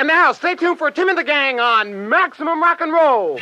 And now, stay tuned for Tim and the Gang on Maximum Rock and Roll.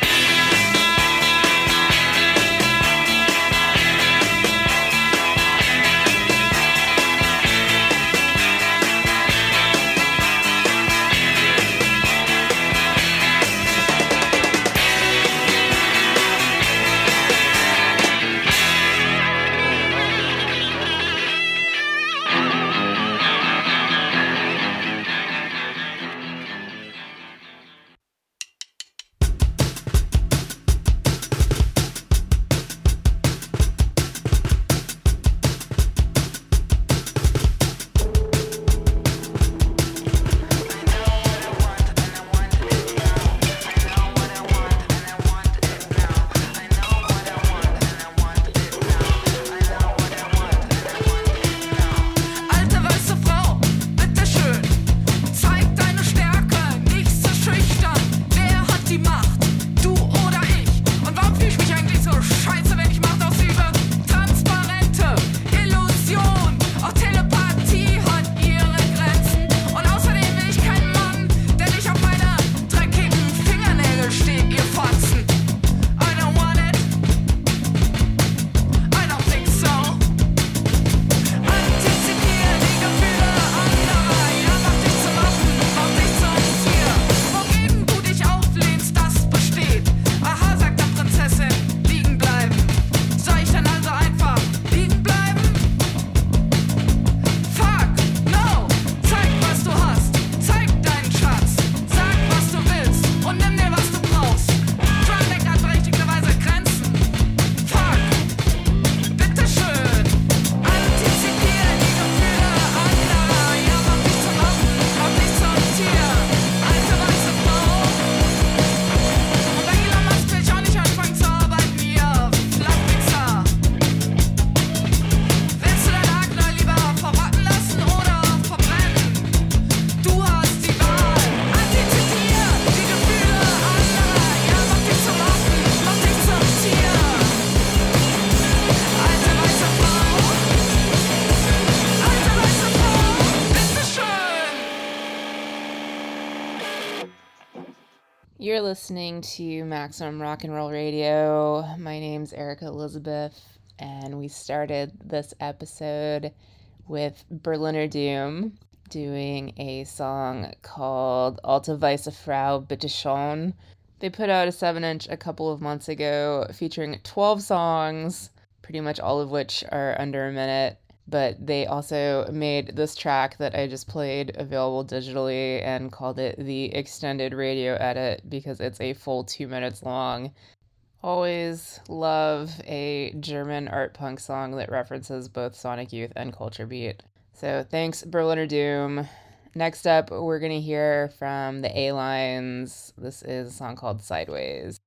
Listening to Maximum Rock and Roll Radio. My name's Erika Elizabeth, and we started this episode with Berliner Doom doing a song called Alte Weiße Frau Bitte Schön. They put out a 7 inch a couple of months ago featuring 12 songs, pretty much all of which are under a minute. But they also made this track that I just played available digitally and called it the extended radio edit because it's a full two minutes long. Always love a German art punk song that references both Sonic Youth and Culture Beat. So thanks, Berliner Doom. Next up, we're going to hear from the A Lines. This is a song called Sideways.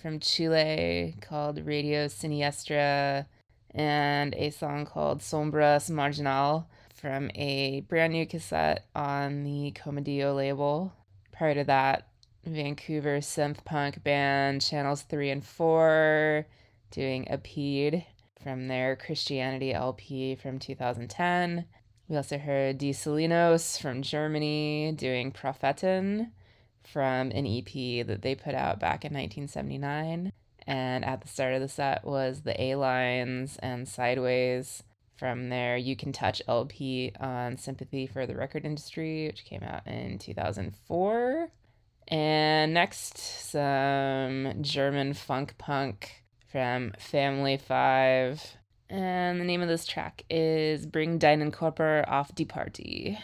From Chile called Radio Siniestra and a song called Sombras Marginal from a brand new cassette on the Comedio label. Prior to that, Vancouver synth punk band Channels 3 and 4 doing Apied from their Christianity LP from 2010. We also heard Die Salinos from Germany doing Propheten from an EP that they put out back in 1979. And at the start of the set was the A Lines and Sideways from their You Can Touch LP on Sympathy for the Record Industry, which came out in 2004. And next, some German funk punk from Family Five. And the name of this track is Bring Deinen Körper auf die Party.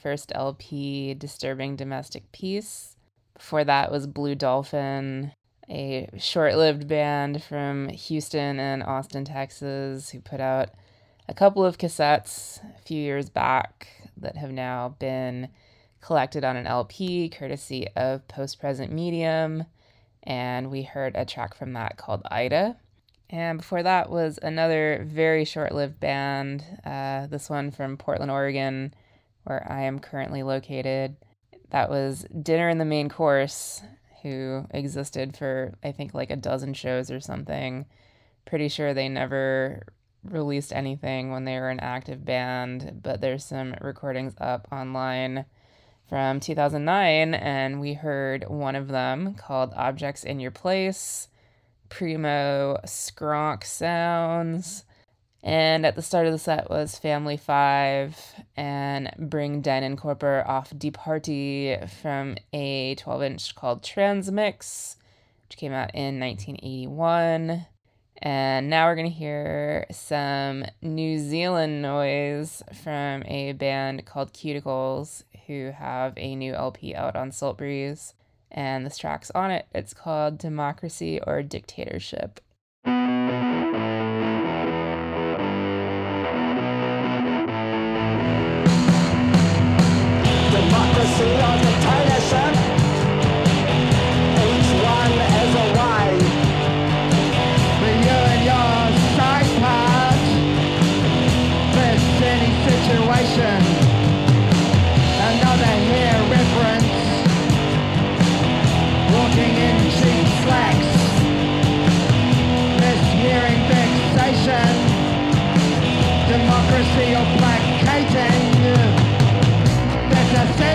First LP, Disturbing Domestic Peace. Before that was Blue Dolphin, a short lived band from Houston and Austin, Texas, who put out a couple of cassettes a few years back that have now been collected on an LP courtesy of Post Present Medium. And we heard a track from that called Ida. And before that was another very short lived band, uh, this one from Portland, Oregon, where I am currently located. That was Dinner and the Main Course, who existed for, I think, like a dozen shows or something. Pretty sure they never released anything when they were an active band, but there's some recordings up online from 2009, and we heard one of them called Objects in Your Place primo skronk sounds. And at the start of the set was Family Five and Bring Den and Corpor off Deep Hearty from a 12 inch called Transmix, which came out in 1981. And now we're going to hear some New Zealand noise from a band called Cuticles, who have a new LP out on Siltbreeze and this track's on it. It's called Democracy or Dictatorship. Democracy or placating There's a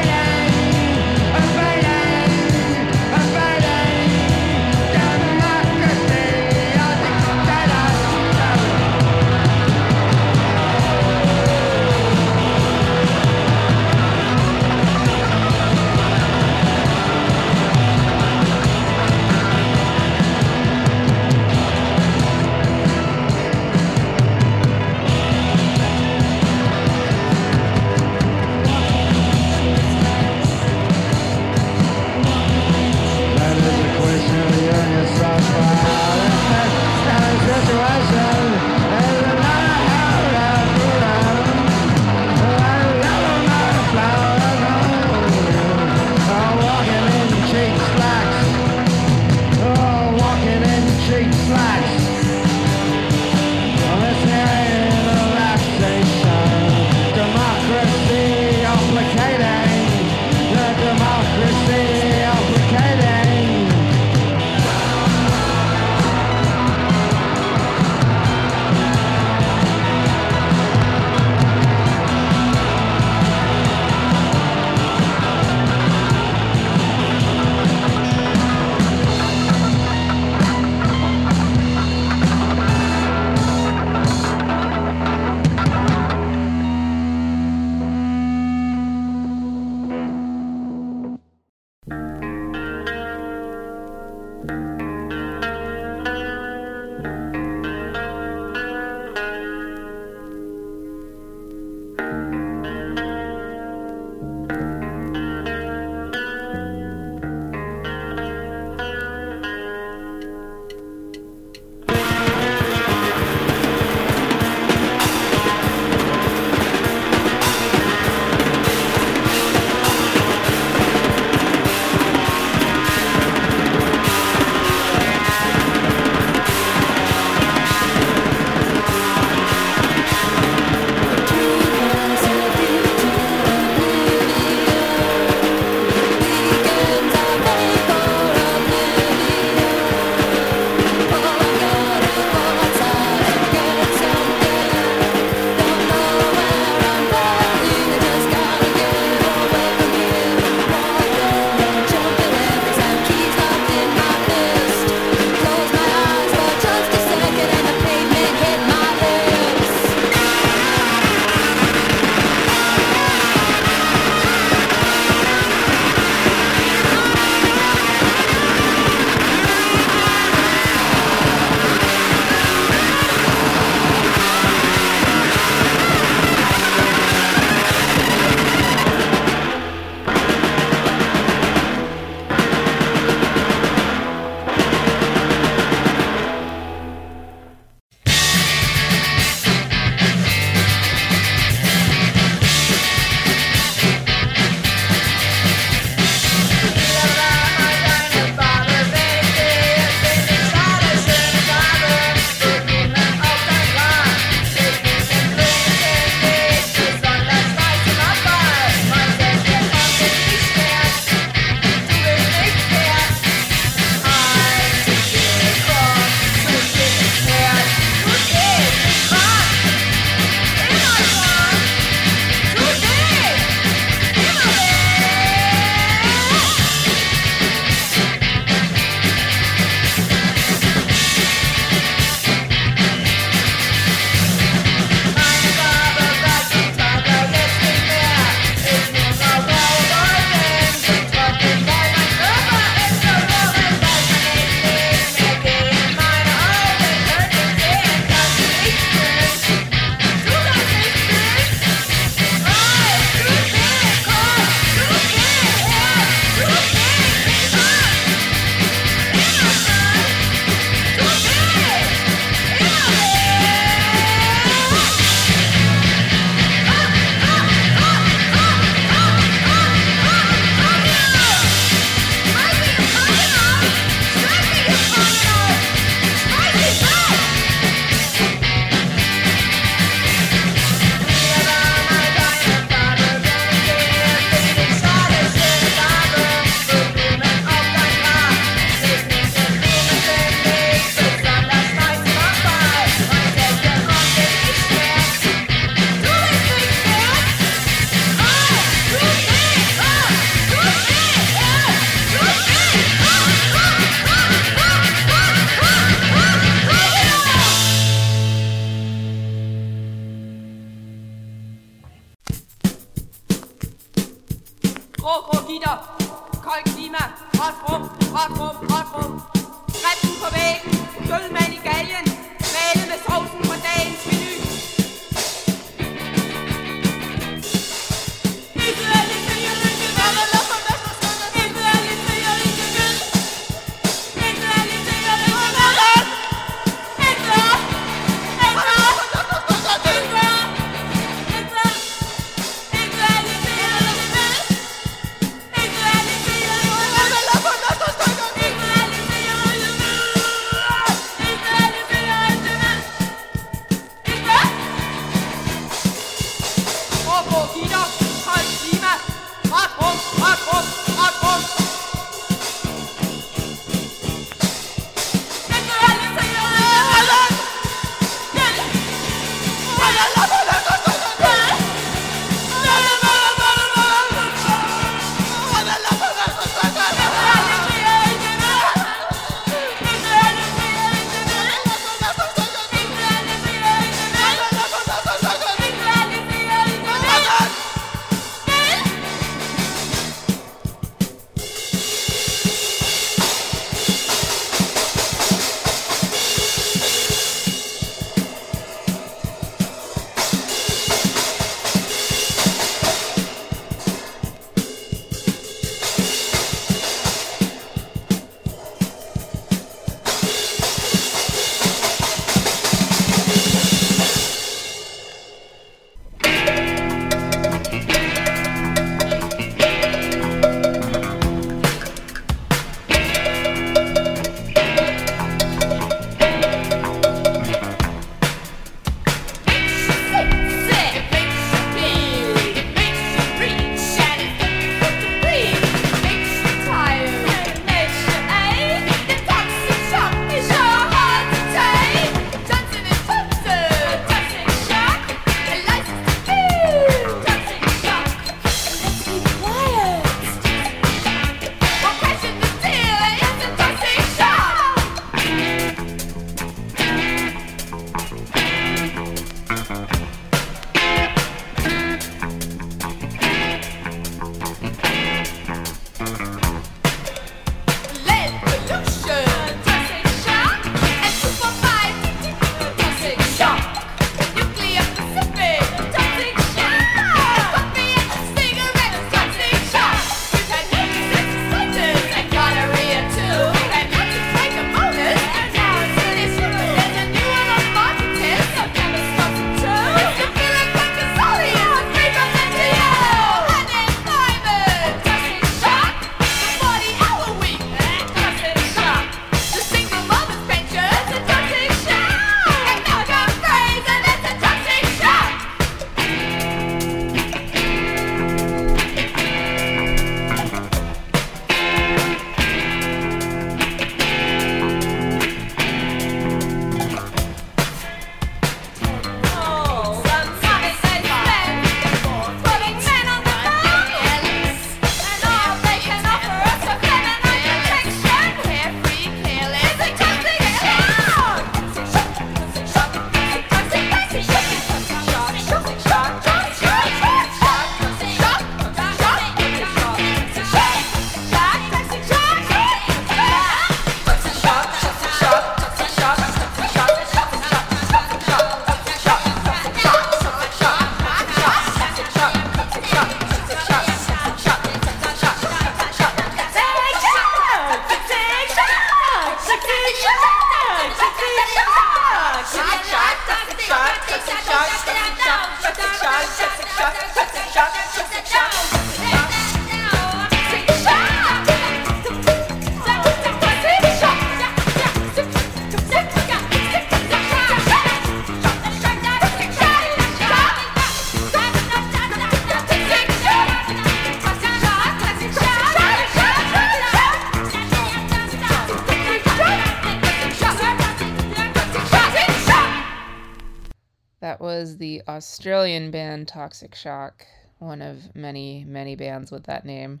Australian band Toxic Shock, one of many, many bands with that name.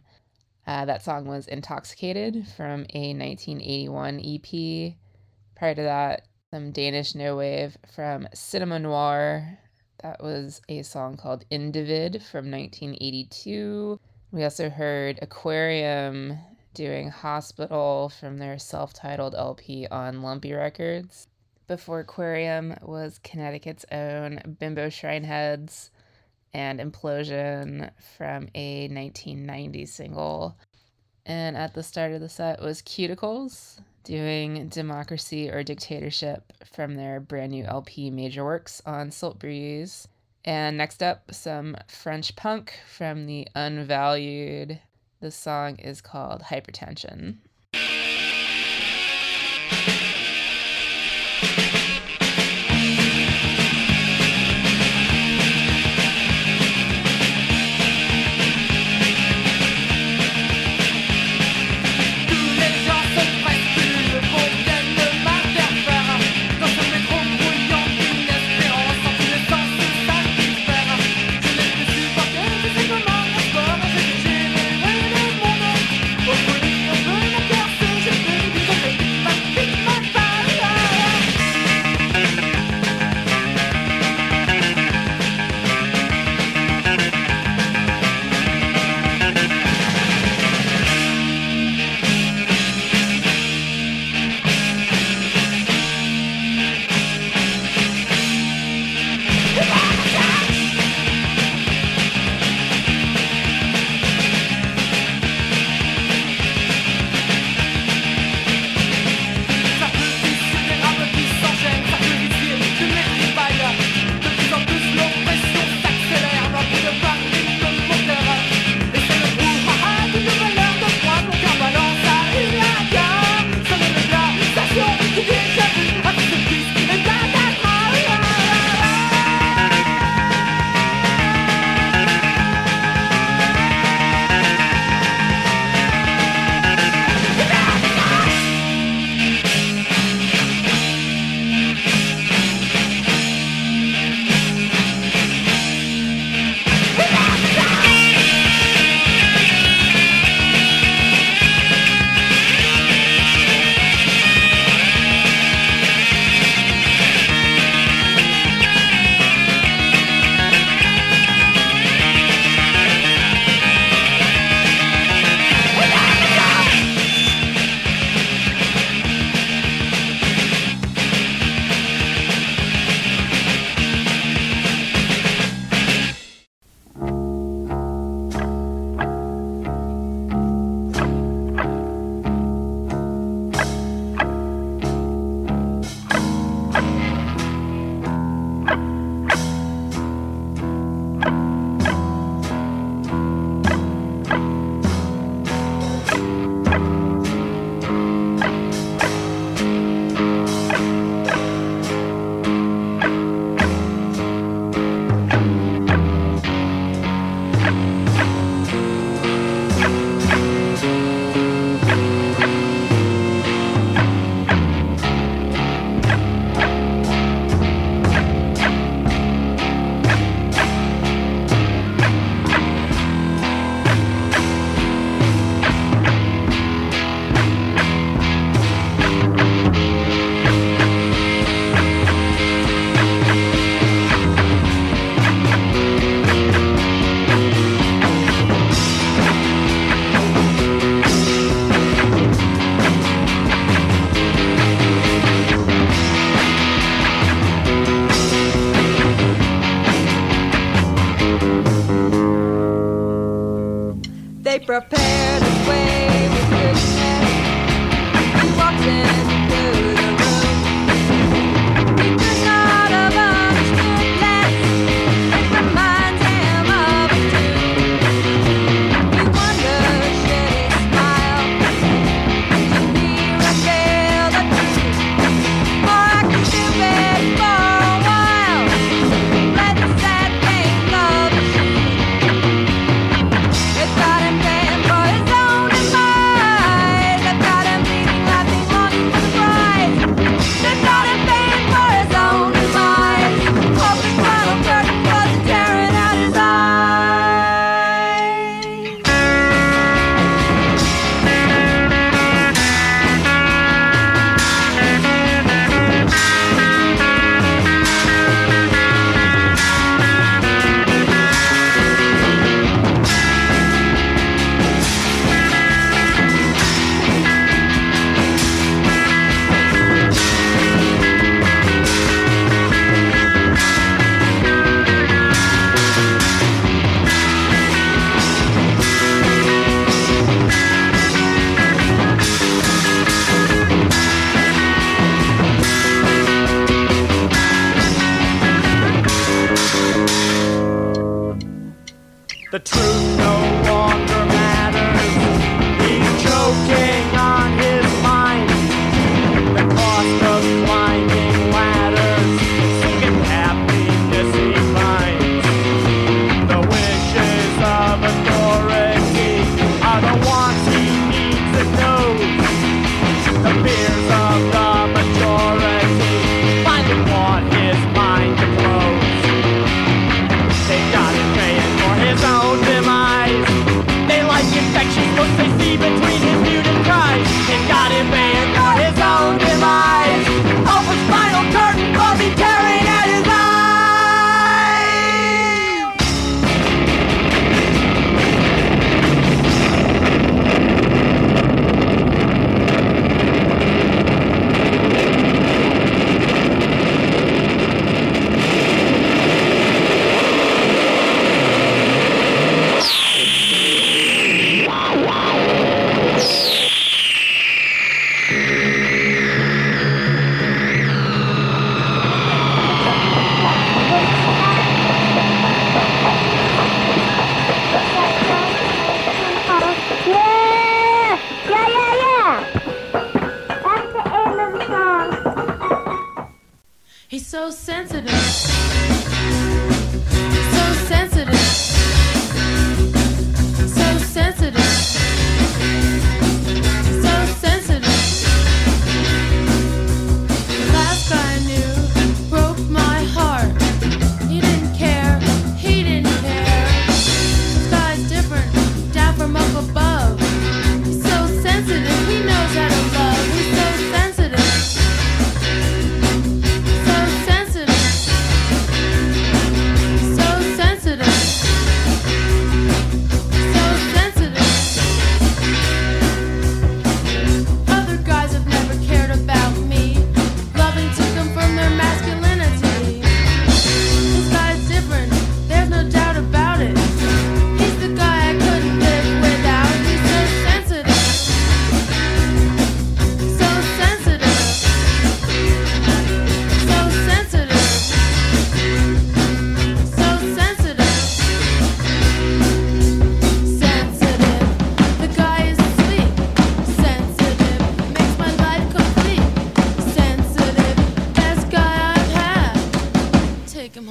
Uh, that song was Intoxicated from a 1981 EP. Prior to that, some Danish no wave from Cinema Noir. That was a song called Individ from 1982. We also heard Aquarium doing Hospital from their self titled LP on Lumpy Records before Aquarium was Connecticut's own Bimbo Shrineheads and Implosion from a 1990 single. And at the start of the set was Cuticles doing Democracy or Dictatorship from their brand new LP Major Works on Siltbreeze. And next up, some French punk from the Unvalued. The song is called Hypertension.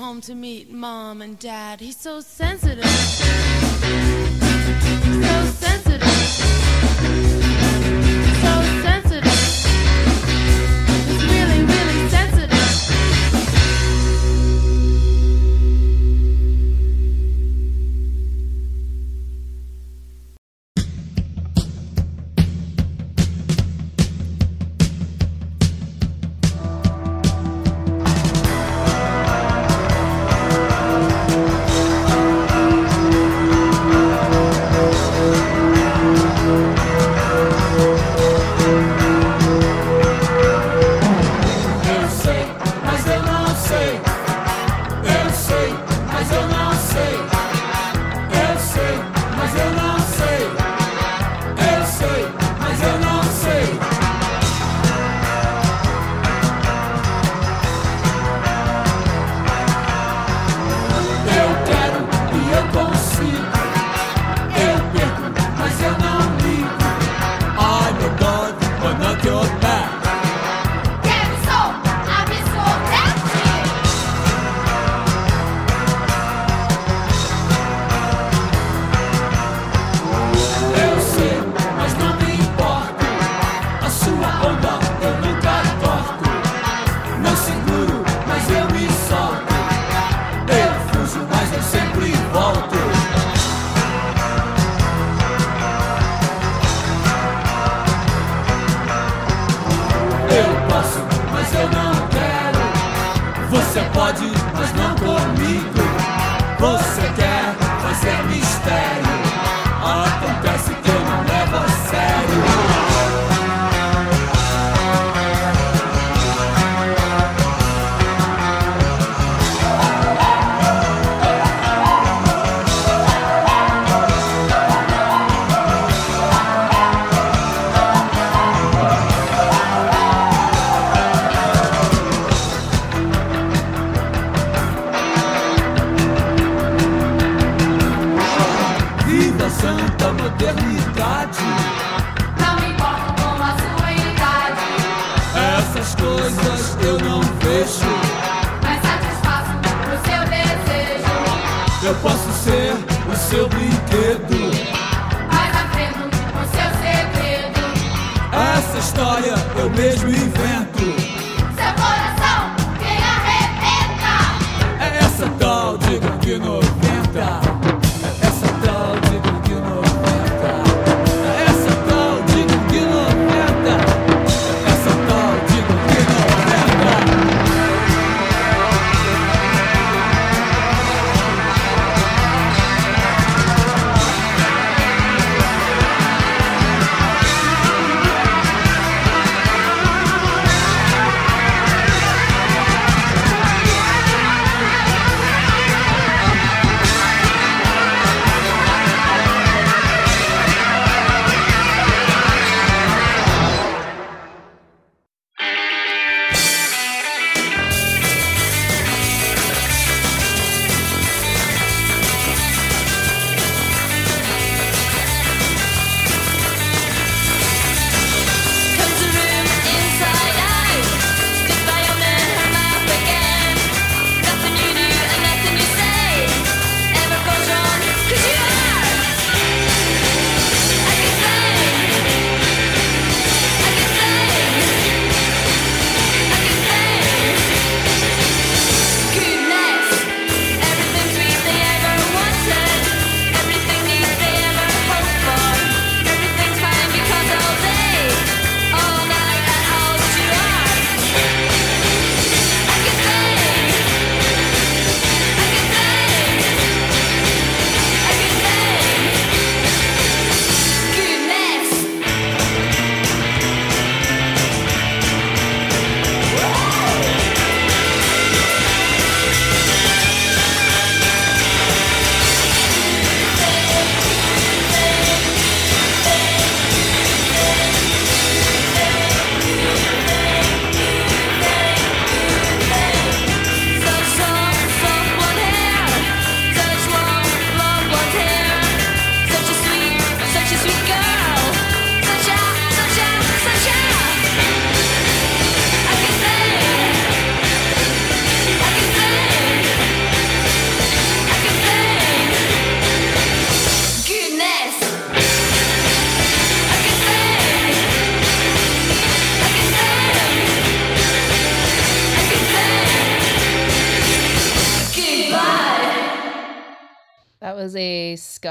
Home to meet mom and dad. He's so sensitive. So sensitive. mas não comigo. Você quer fazer mistério? Acontece beijo e vem.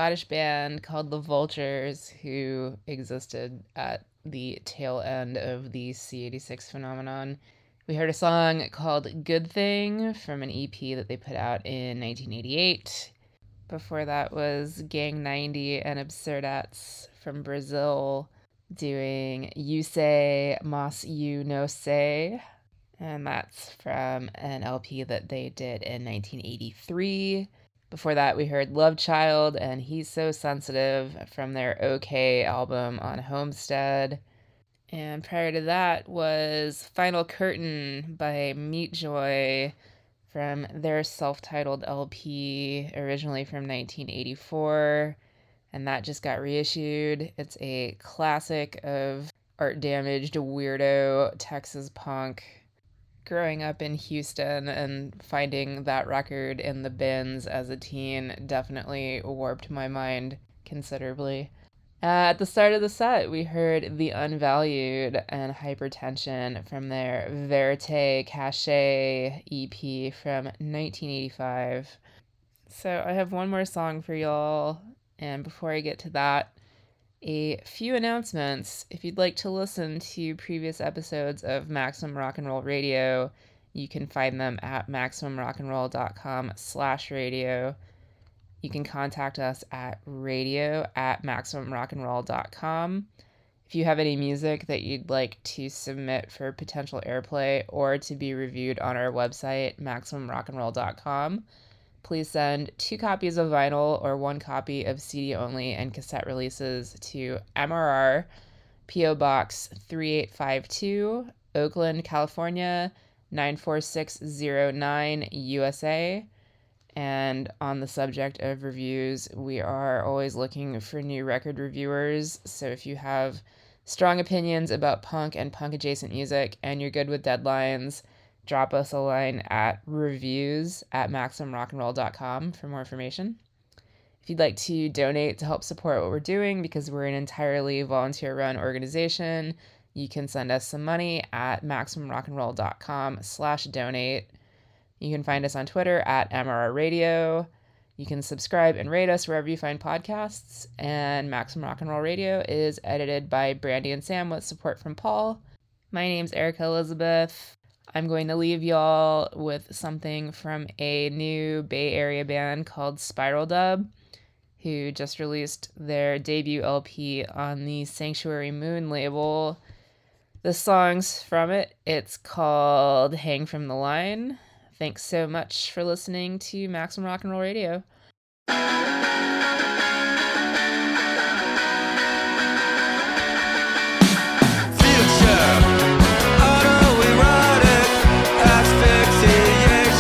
Scottish band called the Vultures who existed at the tail end of the C86 phenomenon. We heard a song called Good Thing from an EP that they put out in 1988. Before that was Gang 90 and Absurdettes from Brazil doing Eu Sei Mas Eu Não Sei. And that's from an LP that they did in 1983. Before that, we heard Love Child and He's So Sensitive from their OK album on Homestead. And prior to that was Final Curtain by Meat Joy from their self titled LP, originally from 1984. And that just got reissued. It's a classic of art damaged weirdo Texas punk growing up in Houston and finding that record in the bins as a teen definitely warped my mind considerably. Uh, at the start of the set, we heard The Unvalued and Hypertension from their Verite Cache EP from 1985. So I have one more song for y'all, and before I get to that, a few announcements. If you'd like to listen to previous episodes of Maximum Rock and Roll Radio, you can find them at maximumrockandroll.com slash radio. You can contact us at radio at maximumrockandroll.com. If you have any music that you'd like to submit for potential airplay or to be reviewed on our website, maximumrockandroll.com, please send two copies of vinyl or one copy of CD only and cassette releases to MRR, P.O. Box 3852, Oakland, California 94609, USA. And on the subject of reviews, we are always looking for new record reviewers. So if you have strong opinions about punk and punk adjacent music and you're good with deadlines, drop us a line at reviews at maximumrockandroll.com for more information. If you'd like to donate to help support what we're doing, because we're an entirely volunteer run organization, you can send us some money at maximumrockandroll.com slash donate. You can find us on Twitter at MRR Radio. You can subscribe and rate us wherever you find podcasts. And Maximum Rock and Roll Radio is edited by Brandy and Sam with support from Paul. My name's Erika Elizabeth. I'm going to leave y'all with something from a new Bay Area band called Spiral Dub, who just released their debut LP on the Sanctuary Moon label. The songs from it, it's called Hang from the Line. Thanks so much for listening to Maximum Rock and Roll Radio. Future.